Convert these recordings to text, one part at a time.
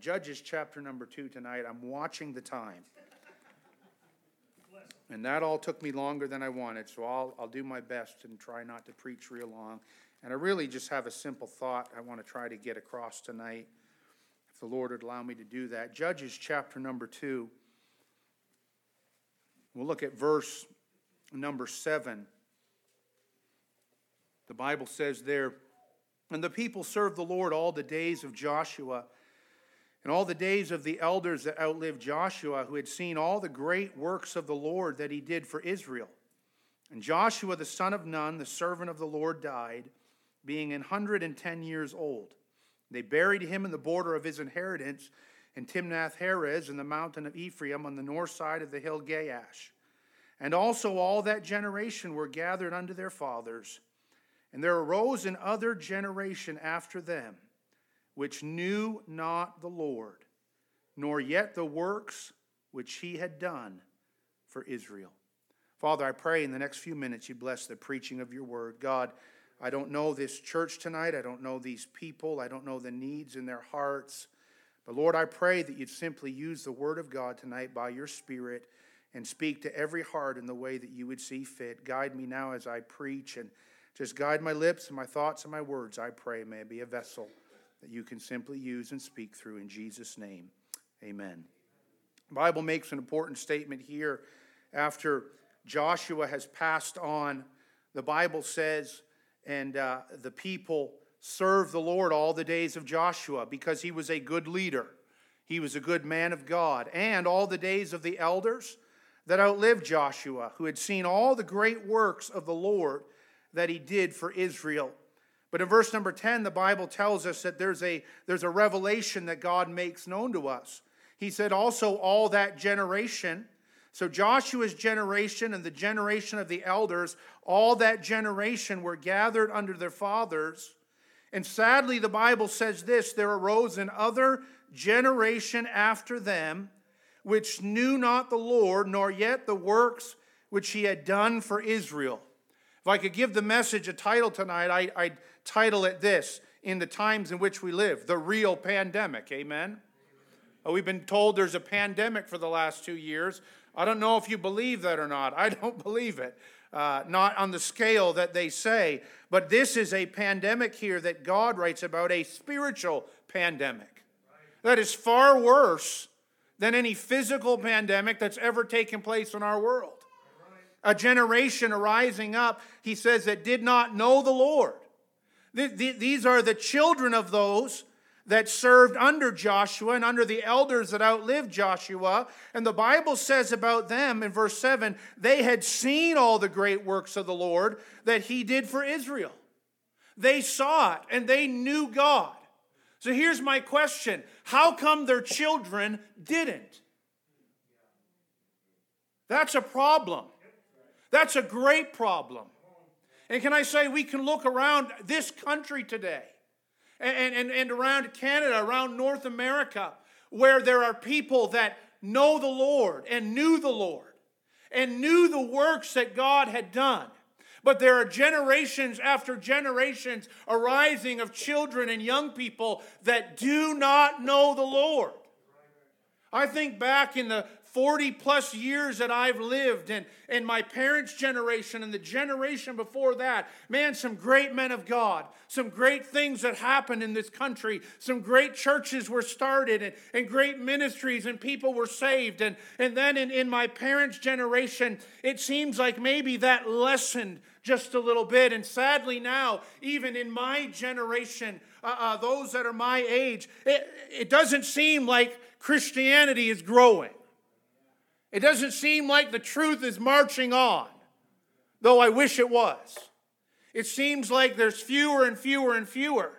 Judges chapter number two tonight. I'm watching the time. And that all took me longer than I wanted, so I'll, I'll do my best and try not to preach real long. And I really just have a simple thought I want to try to get across tonight, if the Lord would allow me to do that. Judges chapter number two. We'll look at verse number seven. The Bible says there, and the people served the Lord all the days of Joshua and all the days of the elders that outlived Joshua, who had seen all the great works of the Lord that he did for Israel. And Joshua the son of Nun, the servant of the Lord, died, being an hundred and ten years old. They buried him in the border of his inheritance in Timnath Heres in the mountain of Ephraim on the north side of the hill Gaash. And also all that generation were gathered unto their fathers. And there arose another generation after them which knew not the Lord, nor yet the works which he had done for Israel. Father, I pray in the next few minutes you bless the preaching of your word. God, I don't know this church tonight. I don't know these people. I don't know the needs in their hearts. But Lord, I pray that you'd simply use the word of God tonight by your Spirit and speak to every heart in the way that you would see fit. Guide me now as I preach and just guide my lips and my thoughts and my words. I pray may I be a vessel that you can simply use and speak through in Jesus' name. Amen. The Bible makes an important statement here after Joshua has passed on. The Bible says, and uh, the people served the Lord all the days of Joshua because he was a good leader. He was a good man of God. And all the days of the elders that outlived Joshua, who had seen all the great works of the Lord that he did for Israel. But in verse number 10, the Bible tells us that there's a, there's a revelation that God makes known to us. He said, also, all that generation. So Joshua's generation and the generation of the elders, all that generation were gathered under their fathers. And sadly, the Bible says this there arose another generation after them, which knew not the Lord, nor yet the works which he had done for Israel. If I could give the message a title tonight, I, would title it this in the times in which we live the real pandemic. Amen? Oh, we've been told there's a pandemic for the last two years. I don't know if you believe that or not. I don't believe it. Uh, not on the scale that they say. But this is a pandemic here that God writes about, a spiritual pandemic. That is far worse than any physical pandemic that's ever taken place in our world. A generation arising up, he says, that did not know the Lord. These are the children of those that served under Joshua and under the elders that outlived Joshua. And the Bible says about them in verse 7 they had seen all the great works of the Lord that he did for Israel. They saw it and they knew God. So here's my question How come their children didn't? That's a problem. That's a great problem. And can I say, we can look around this country today and, and, and around Canada, around North America, where there are people that know the Lord and knew the Lord and knew the works that God had done. But there are generations after generations arising of children and young people that do not know the Lord. I think back in the 40 plus years that I've lived and, and my parents' generation and the generation before that, man, some great men of God, some great things that happened in this country, some great churches were started and, and great ministries and people were saved. And, and then in, in my parents' generation, it seems like maybe that lessened just a little bit. And sadly, now, even in my generation, uh, uh, those that are my age, it, it doesn't seem like Christianity is growing. It doesn't seem like the truth is marching on, though I wish it was. It seems like there's fewer and fewer and fewer.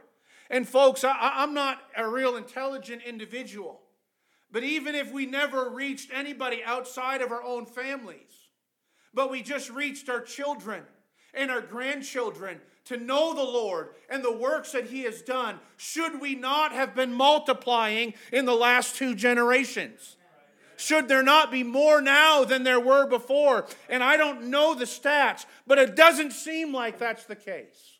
And, folks, I, am not a real intelligent individual, but even if we never reached anybody outside of our own families, but we just reached our children and our grandchildren to know the Lord and the works that He has done, should we not have been multiplying in the last two generations? Should there not be more now than there were before? And I don't know the stats, but it doesn't seem like that's the case.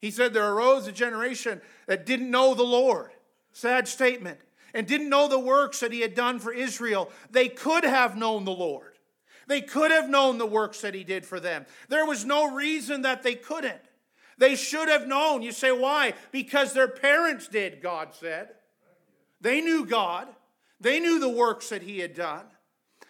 He said there arose a generation that didn't know the Lord. Sad statement. and didn't know the works that he had done for Israel, they could have known the Lord. They could have known the works that he did for them. There was no reason that they couldn't. They should have known. You say, why? Because their parents did, God said. They knew God, they knew the works that he had done.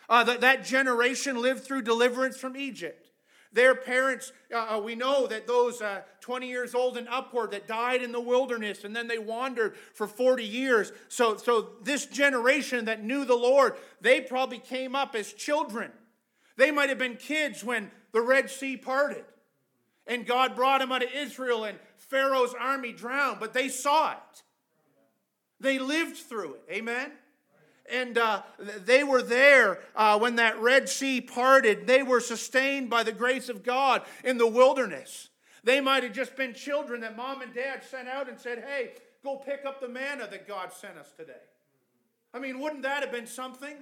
Uh, that, that generation lived through deliverance from Egypt. Their parents, uh, uh we know that those uh, 20 years old and upward that died in the wilderness and then they wandered for 40 years. So, so this generation that knew the Lord, they probably came up as children. They might have been kids when the Red Sea parted and God brought them out of Israel and Pharaoh's army drowned, but they saw it. They lived through it. Amen? And uh, they were there uh, when that Red Sea parted. They were sustained by the grace of God in the wilderness. They might have just been children that mom and dad sent out and said, Hey, go pick up the manna that God sent us today. I mean, wouldn't that have been something?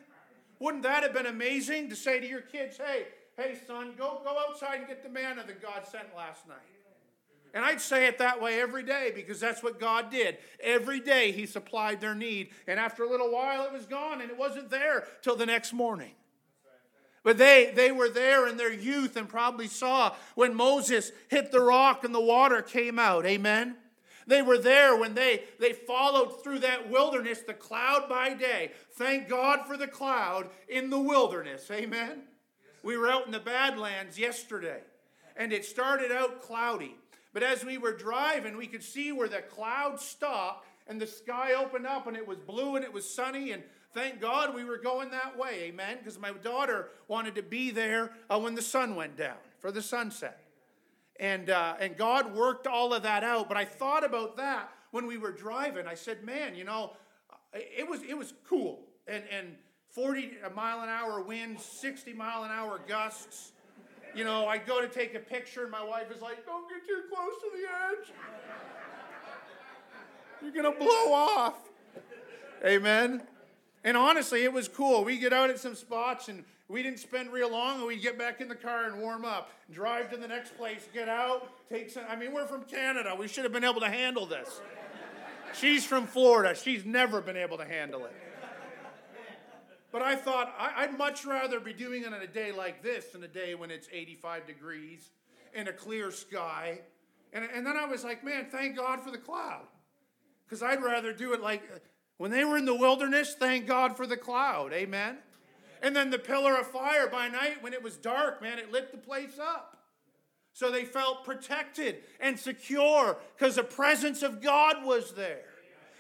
Wouldn't that have been amazing to say to your kids, Hey, hey, son, go, go outside and get the manna that God sent last night? And I'd say it that way every day because that's what God did. Every day He supplied their need. And after a little while, it was gone and it wasn't there till the next morning. But they, they were there in their youth and probably saw when Moses hit the rock and the water came out. Amen. They were there when they, they followed through that wilderness, the cloud by day. Thank God for the cloud in the wilderness. Amen. We were out in the Badlands yesterday, and it started out cloudy. But as we were driving, we could see where the clouds stopped and the sky opened up and it was blue and it was sunny. And thank God we were going that way, amen, because my daughter wanted to be there uh, when the sun went down for the sunset. And, uh, and God worked all of that out. But I thought about that when we were driving. I said, man, you know, it was, it was cool. And, and 40 mile an hour winds, 60 mile an hour gusts you know, I go to take a picture and my wife is like, don't get too close to the edge. You're going to blow off. Amen. And honestly, it was cool. We get out at some spots and we didn't spend real long and we get back in the car and warm up, drive to the next place, get out, take some. I mean, we're from Canada. We should have been able to handle this. She's from Florida. She's never been able to handle it. But I thought I'd much rather be doing it on a day like this than a day when it's 85 degrees and a clear sky. And, and then I was like, man, thank God for the cloud. Because I'd rather do it like when they were in the wilderness, thank God for the cloud. Amen. And then the pillar of fire by night when it was dark, man, it lit the place up. So they felt protected and secure because the presence of God was there.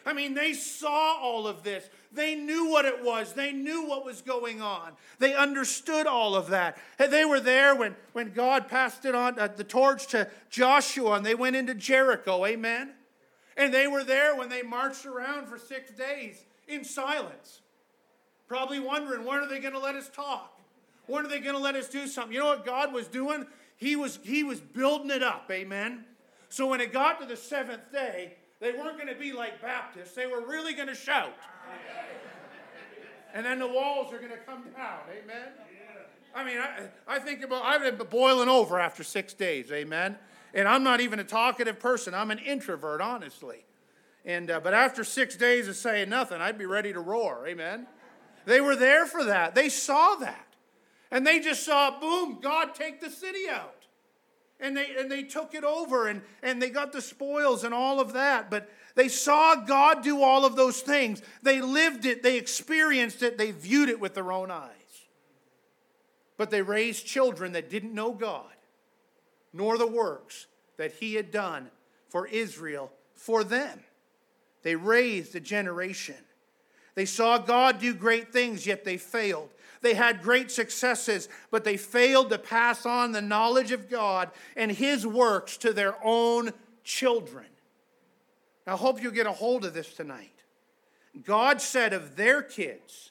I mean, they saw all of this. They knew what it was. They knew what was going on. They understood all of that. They were there when, when God passed it on uh, the torch to Joshua and they went into Jericho. Amen. And they were there when they marched around for six days in silence. Probably wondering, when are they going to let us talk? When are they going to let us do something? You know what God was doing? He was, he was building it up. Amen. So when it got to the seventh day, they weren't going to be like Baptists. They were really going to shout. And then the walls are going to come down. Amen. I mean, I, I think about, I've been boiling over after six days. Amen. And I'm not even a talkative person. I'm an introvert, honestly. And, uh, but after six days of saying nothing, I'd be ready to roar. Amen. They were there for that. They saw that. And they just saw, boom, God take the city out and they, and they took it over and, and they got the spoils and all of that. But they saw God do all of those things. They lived it, they experienced it, they viewed it with their own eyes. But they raised children that didn't know God, nor the works that He had done for Israel for them. They raised a generation. They saw God do great things, yet they failed. They had great successes, but they failed to pass on the knowledge of God and His works to their own children. I hope you get a hold of this tonight. God said of their kids,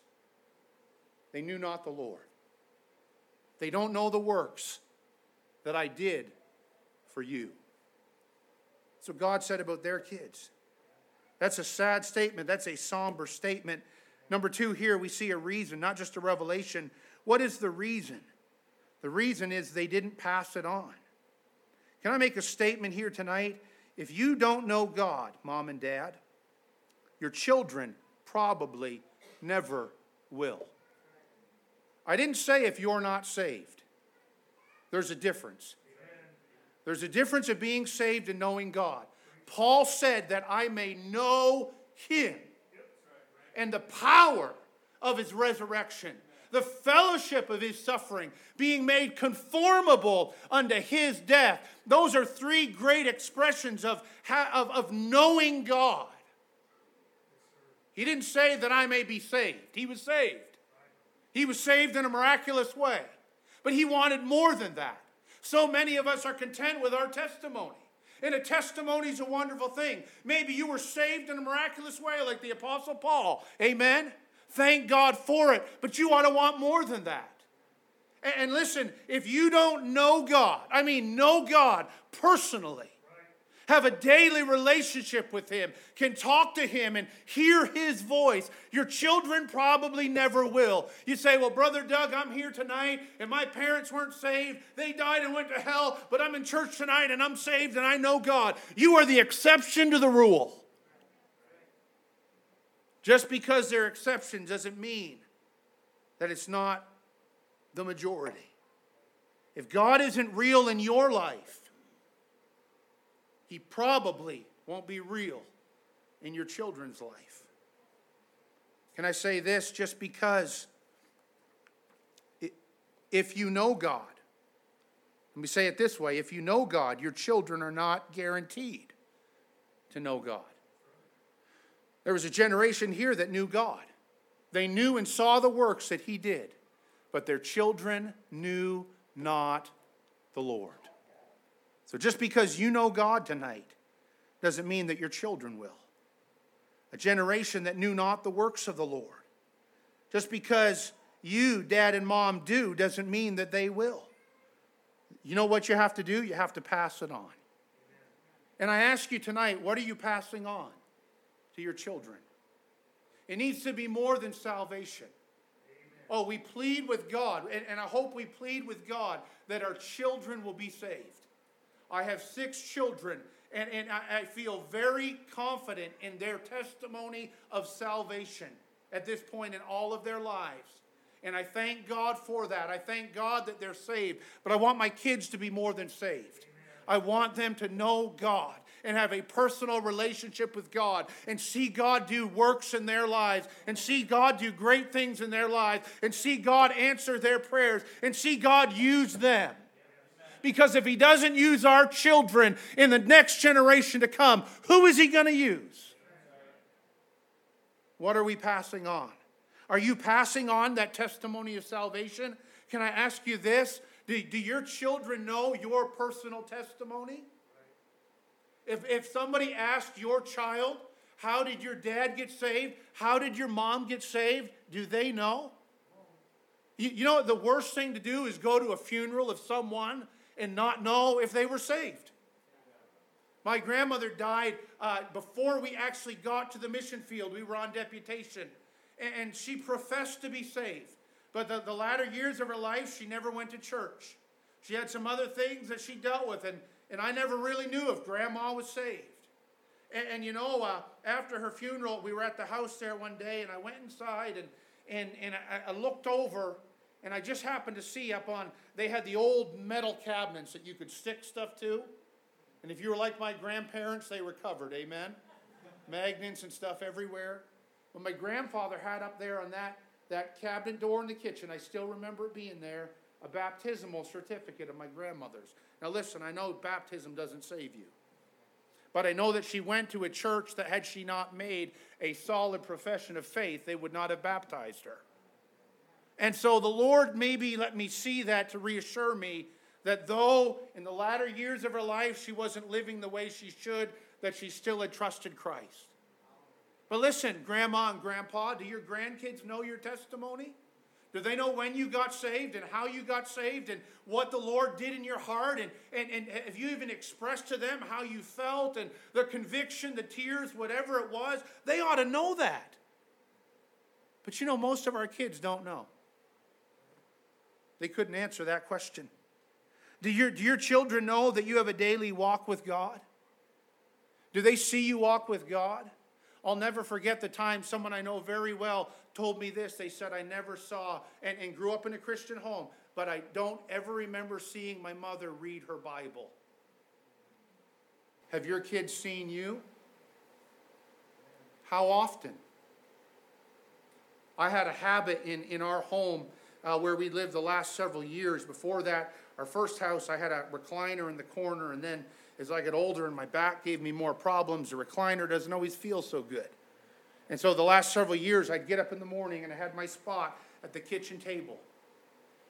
they knew not the Lord. They don't know the works that I did for you. So God said about their kids. That's a sad statement. That's a somber statement. Number two, here we see a reason, not just a revelation. What is the reason? The reason is they didn't pass it on. Can I make a statement here tonight? If you don't know God, mom and dad, your children probably never will. I didn't say if you're not saved. There's a difference. There's a difference of being saved and knowing God. Paul said that I may know him and the power of his resurrection, the fellowship of his suffering, being made conformable unto his death. Those are three great expressions of, of, of knowing God. He didn't say that I may be saved, he was saved. He was saved in a miraculous way. But he wanted more than that. So many of us are content with our testimony. And a testimony is a wonderful thing. Maybe you were saved in a miraculous way, like the Apostle Paul. Amen? Thank God for it. But you ought to want more than that. And listen, if you don't know God, I mean, know God personally, have a daily relationship with Him, can talk to Him and hear His voice. Your children probably never will. You say, Well, Brother Doug, I'm here tonight and my parents weren't saved. They died and went to hell, but I'm in church tonight and I'm saved and I know God. You are the exception to the rule. Just because they're exceptions doesn't mean that it's not the majority. If God isn't real in your life, he probably won't be real in your children's life. Can I say this just because if you know God, let me say it this way if you know God, your children are not guaranteed to know God. There was a generation here that knew God. They knew and saw the works that He did, but their children knew not the Lord. So just because you know God tonight doesn't mean that your children will. A generation that knew not the works of the Lord. Just because you, dad and mom, do doesn't mean that they will. You know what you have to do? You have to pass it on. And I ask you tonight, what are you passing on to your children? It needs to be more than salvation. Oh, we plead with God, and, and I hope we plead with God that our children will be saved. I have six children, and, and I, I feel very confident in their testimony of salvation at this point in all of their lives. And I thank God for that. I thank God that they're saved. But I want my kids to be more than saved. I want them to know God and have a personal relationship with God and see God do works in their lives and see God do great things in their lives and see God answer their prayers and see God use them because if he doesn't use our children in the next generation to come, who is he going to use? What are we passing on? Are you passing on that testimony of salvation? Can I ask you this? Do, do your children know your personal testimony? If, if somebody asked your child, How did your dad get saved? How did your mom get saved? Do they know? You, you know, the worst thing to do is go to a funeral of someone and not know if they were saved. My grandmother died uh, before we actually got to the mission field. We were on deputation, and, she professed to be saved. But the, the latter years of her life, she never went to church. She had some other things that she dealt with, and, and I never really knew if grandma was saved. And, and you know, uh, after her funeral, we were at the house there one day, and I went inside and, and, and I, I looked over and I just happened to see up on, they had the old metal cabinets that you could stick stuff to. And if you were like my grandparents, they were covered, amen? Magnets and stuff everywhere. But my grandfather had up there on that, that cabinet door in the kitchen, I still remember it being there, a baptismal certificate of my grandmother's. Now listen, I know baptism doesn't save you. But I know that she went to a church that had she not made a solid profession of faith, they would not have baptized her. And so the Lord maybe let me see that to reassure me that though in the latter years of her life she wasn't living the way she should, that she still had trusted Christ. But listen, grandma and grandpa, do your grandkids know your testimony? Do they know when you got saved and how you got saved and what the Lord did in your heart? And, and, and have you even expressed to them how you felt and the conviction, the tears, whatever it was? They ought to know that. But you know, most of our kids don't know. They couldn't answer that question. Do your, do your children know that you have a daily walk with God? Do they see you walk with God? I'll never forget the time someone I know very well told me this. They said, I never saw and, and grew up in a Christian home, but I don't ever remember seeing my mother read her Bible. Have your kids seen you? How often? I had a habit in, in our home uh, where we lived the last several years. Before that, our first house, I had a recliner in the corner, and then as I got older and my back gave me more problems, the recliner doesn't always feel so good. And so the last several years, I'd get up in the morning and I had my spot at the kitchen table.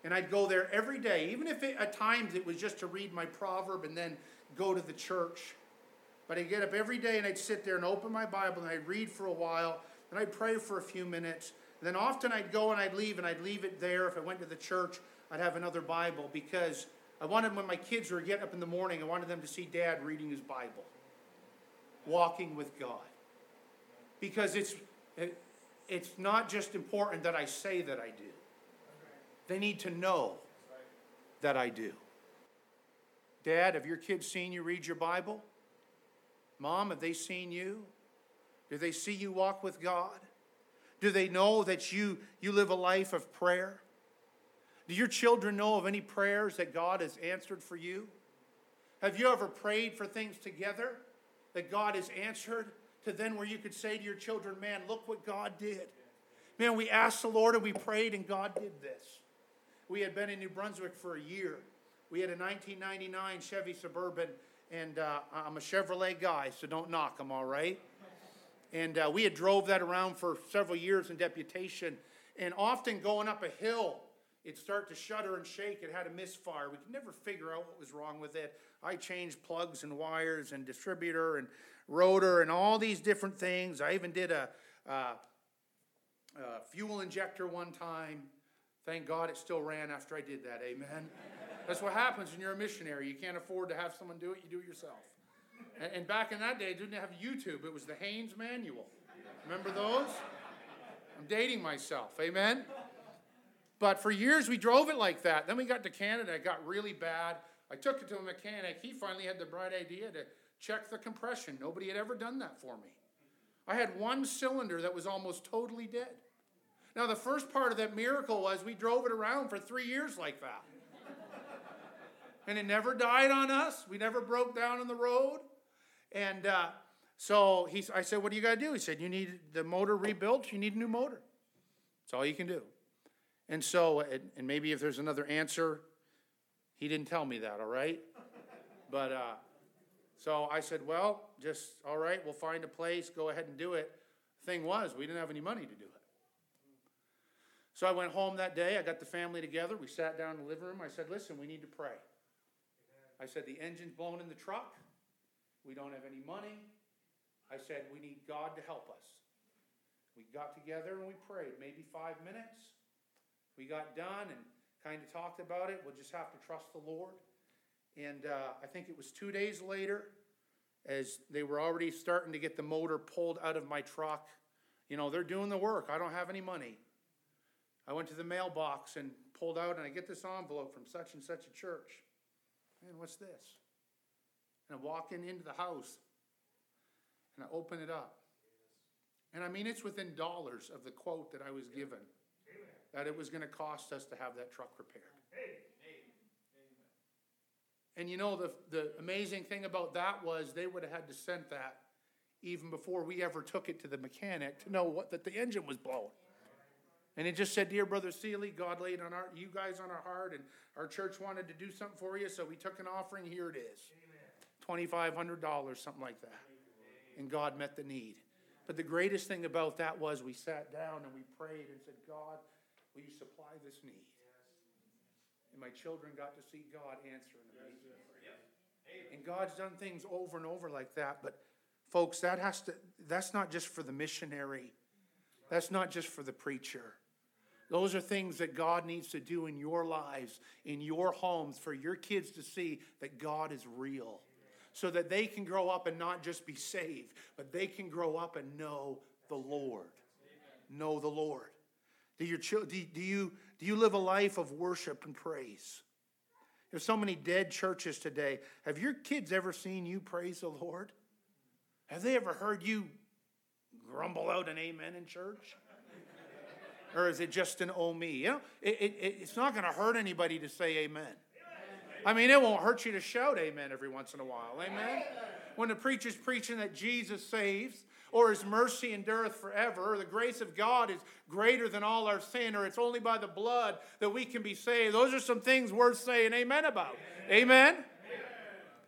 And I'd go there every day, even if it, at times it was just to read my proverb and then go to the church. But I'd get up every day and I'd sit there and open my Bible and I'd read for a while, and I'd pray for a few minutes. And then often I'd go and I'd leave and I'd leave it there. If I went to the church, I'd have another Bible because I wanted when my kids were getting up in the morning, I wanted them to see dad reading his Bible, walking with God. Because it's, it, it's not just important that I say that I do, they need to know that I do. Dad, have your kids seen you read your Bible? Mom, have they seen you? Do they see you walk with God? Do they know that you, you live a life of prayer? Do your children know of any prayers that God has answered for you? Have you ever prayed for things together that God has answered to then where you could say to your children, man, look what God did? Man, we asked the Lord and we prayed and God did this. We had been in New Brunswick for a year. We had a 1999 Chevy Suburban, and uh, I'm a Chevrolet guy, so don't knock them, all right? And uh, we had drove that around for several years in deputation, and often going up a hill it'd start to shudder and shake. It had a misfire. We could never figure out what was wrong with it. I changed plugs and wires and distributor and rotor and all these different things. I even did a, a, a fuel injector one time. Thank God it still ran after I did that. Amen. That's what happens when you're a missionary. You can't afford to have someone do it, you do it yourself. And, back in that day, didn't have YouTube, it was the Haynes manual. Remember those? I'm dating myself. Amen. But for years we drove it like that. Then we got to Canada, it got really bad. I took it to a mechanic. He finally had the bright idea to check the compression. Nobody had ever done that for me. I had one cylinder that was almost totally dead. Now, the first part of that miracle was we drove it around for three years like that. And it never died on us. We never broke down on the road. And uh, so he, I said, What do you got to do? He said, You need the motor rebuilt, you need a new motor. That's all you can do. And so, and maybe if there's another answer, he didn't tell me that, all right? But, uh, so I said, well, just, all right, we'll find a place, go ahead and do it. Thing was, we didn't have any money to do it. So I went home that day, I got the family together, we sat down in the living room, I said, listen, we need to pray. I said, the engine's blown in the truck, we don't have any money. I said, we need God to help us. We got together and we prayed, maybe five minutes. We got done and kind of talked about it. We'll just have to trust the Lord. And uh, I think it was two days later, as they were already starting to get the motor pulled out of my truck. You know, they're doing the work. I don't have any money. I went to the mailbox and pulled out, and I get this envelope from such and such a church. Man, what's this? And I walk in into the house, and I open it up. And I mean, it's within dollars of the quote that I was given that it was going to cost us to have that truck repaired. And you know, the, the amazing thing about that was they would have had to send that even before we ever took it to the mechanic to know what, that the engine was blowing. And it just said, Dear Brother Seeley, God laid on our, you guys on our heart, and our church wanted to do something for you, so we took an offering. Here it is $2,500, something like that. And God met the need. But the greatest thing about that was we sat down and we prayed and said, God, Will you supply this need? And my children got to see God answer in amazing ways. And God's done things over and over like that. But folks, that has to that's not just for the missionary. That's not just for the preacher. Those are things that God needs to do in your lives, in your homes, for your kids to see that God is real. So that they can grow up and not just be saved, but they can grow up and know the Lord. Know the Lord. Do, your, do, do, you, do you live a life of worship and praise? There's so many dead churches today. Have your kids ever seen you praise the Lord? Have they ever heard you grumble out an amen in church? Or is it just an oh me? You know, it, it, it's not going to hurt anybody to say amen. I mean, it won't hurt you to shout amen every once in a while. Amen? When the preacher's preaching that Jesus saves, or his mercy endureth forever, or the grace of God is greater than all our sin, or it's only by the blood that we can be saved. Those are some things worth saying amen about. Amen? amen?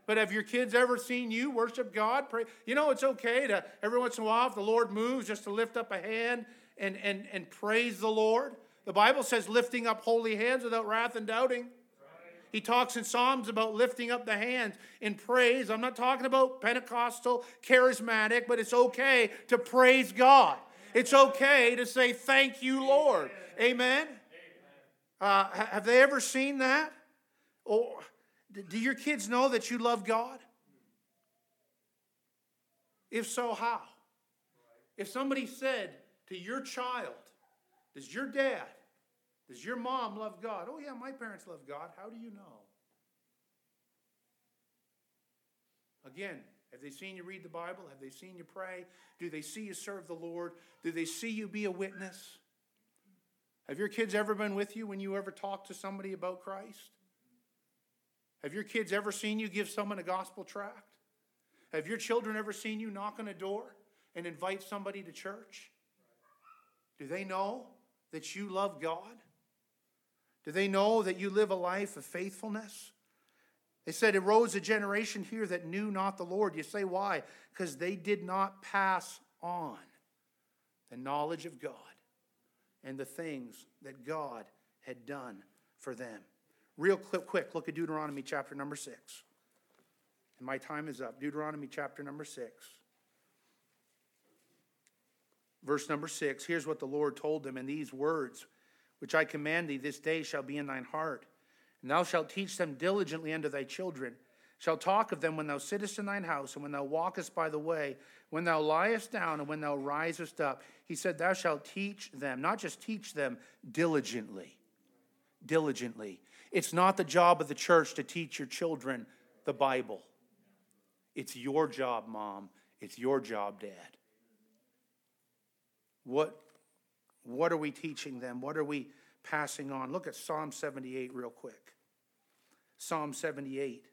But have your kids ever seen you worship God? Pray. You know, it's okay to every once in a while, if the Lord moves, just to lift up a hand and, and, and praise the Lord. The Bible says lifting up holy hands without wrath and doubting. He talks in Psalms about lifting up the hands in praise. I'm not talking about Pentecostal, charismatic, but it's okay to praise God. It's okay to say, Thank you, Lord. Amen. Uh, have they ever seen that? Or do your kids know that you love God? If so, how? If somebody said to your child, Does your dad does your mom love God? Oh, yeah, my parents love God. How do you know? Again, have they seen you read the Bible? Have they seen you pray? Do they see you serve the Lord? Do they see you be a witness? Have your kids ever been with you when you ever talked to somebody about Christ? Have your kids ever seen you give someone a gospel tract? Have your children ever seen you knock on a door and invite somebody to church? Do they know that you love God? Do they know that you live a life of faithfulness? They said, arose a generation here that knew not the Lord. You say, why? Because they did not pass on the knowledge of God and the things that God had done for them. Real quick, quick look at Deuteronomy chapter number six. And my time is up. Deuteronomy chapter number six. Verse number six. Here's what the Lord told them in these words which I command thee this day shall be in thine heart. And thou shalt teach them diligently unto thy children, shall talk of them when thou sittest in thine house, and when thou walkest by the way, when thou liest down, and when thou risest up. He said, Thou shalt teach them, not just teach them, diligently. Diligently. It's not the job of the church to teach your children the Bible. It's your job, mom. It's your job, dad. What what are we teaching them? What are we passing on? Look at Psalm 78 real quick. Psalm 78.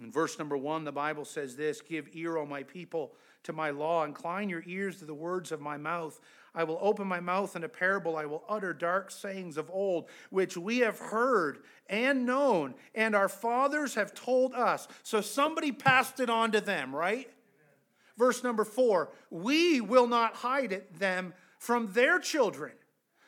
In verse number one, the Bible says this Give ear, O my people, to my law. Incline your ears to the words of my mouth. I will open my mouth in a parable. I will utter dark sayings of old, which we have heard and known, and our fathers have told us. So somebody passed it on to them, right? Verse number four We will not hide it them from their children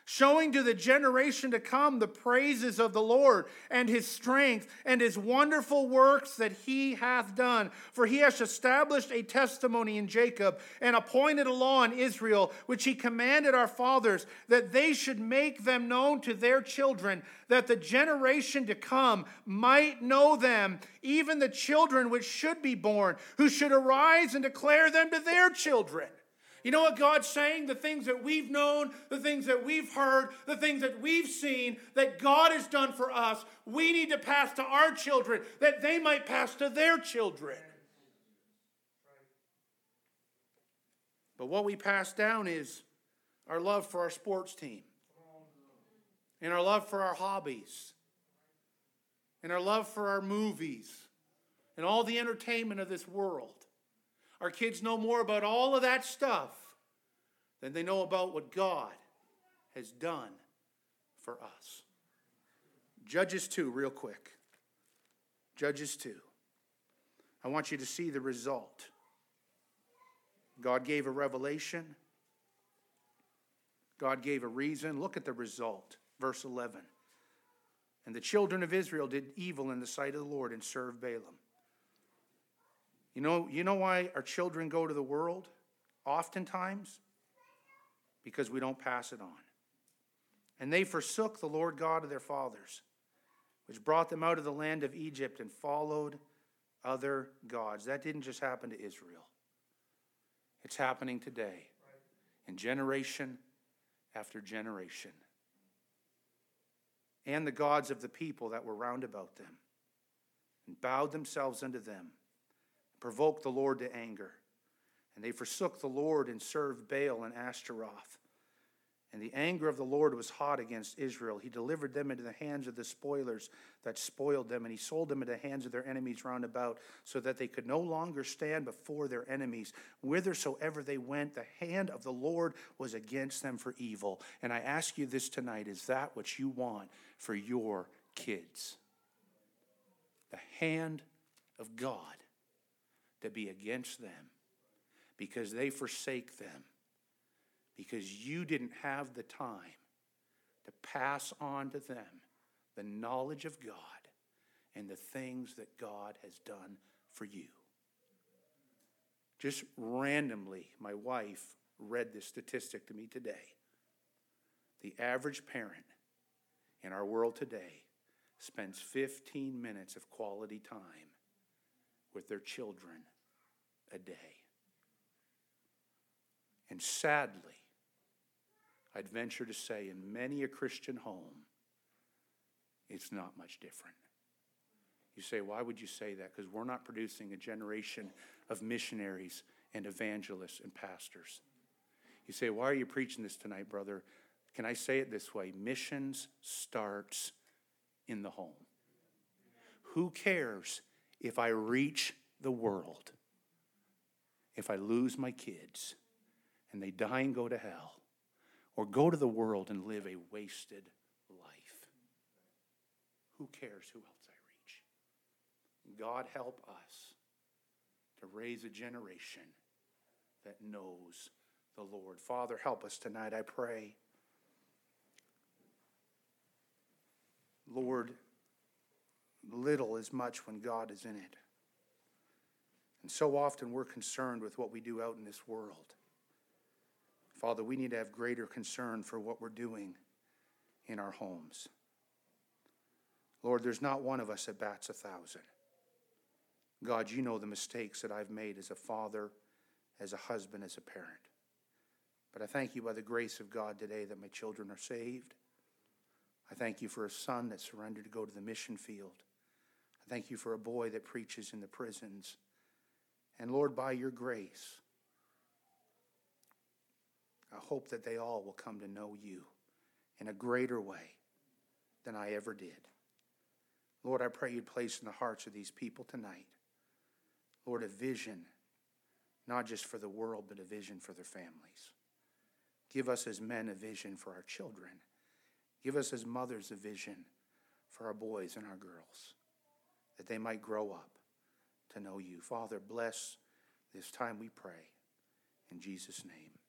showing to the generation to come the praises of the Lord and his strength and his wonderful works that he hath done. For he hath established a testimony in Jacob and appointed a law in Israel, which he commanded our fathers, that they should make them known to their children, that the generation to come might know them, even the children which should be born, who should arise and declare them to their children. You know what God's saying? The things that we've known, the things that we've heard, the things that we've seen that God has done for us, we need to pass to our children that they might pass to their children. But what we pass down is our love for our sports team, and our love for our hobbies, and our love for our movies, and all the entertainment of this world. Our kids know more about all of that stuff than they know about what God has done for us. Judges 2, real quick. Judges 2. I want you to see the result. God gave a revelation. God gave a reason. Look at the result. Verse 11. And the children of Israel did evil in the sight of the Lord and served Baalim. You know, you know why our children go to the world? Oftentimes, because we don't pass it on. And they forsook the Lord God of their fathers, which brought them out of the land of Egypt and followed other gods. That didn't just happen to Israel, it's happening today, in generation after generation. And the gods of the people that were round about them, and bowed themselves unto them provoked the Lord to anger. And they forsook the Lord and served Baal and Ashtaroth. And the anger of the Lord was hot against Israel. He delivered them into the hands of the spoilers that spoiled them, and he sold them into the hands of their enemies round about, so that they could no longer stand before their enemies. Whithersoever they went, the hand of the Lord was against them for evil. And I ask you this tonight is that what you want for your kids? The hand of God to be against them because they forsake them because you didn't have the time to pass on to them the knowledge of God and the things that God has done for you. Just randomly, my wife read this statistic to me today. The average parent in our world today spends 15 minutes of quality time with their children a day. And sadly, I'd venture to say in many a Christian home, it's not much different. You say, why would you say that? Because we're not producing a generation of missionaries and evangelists and pastors. You say, why are you preaching this tonight, brother? Can I say it this way? Missions starts in the home. Who cares if I reach the world, if I lose my kids and they die and go to hell? or go to the world and live a wasted life. Who cares who else I reach? God help us to raise a generation that knows the Lord. Father, help us tonight, I pray. Lord, little is much when God is in it. And so often we're concerned with what we do out in this world. Father, we need to have greater concern for what we're doing in our homes. Lord, there's not one of us that bats a thousand. God, you know the mistakes that I've made as a father, as a husband, as a parent. But I thank you by the grace of God today that my children are saved. I thank you for a son that surrendered to go to the mission field. I thank you for a boy that preaches in the prisons. And Lord, by your grace, I hope that they all will come to know you in a greater way than I ever did. Lord, I pray you'd place in the hearts of these people tonight, Lord, a vision, not just for the world, but a vision for their families. Give us as men a vision for our children. Give us as mothers a vision for our boys and our girls, that they might grow up to know you. Father, bless this time we pray. In Jesus' name.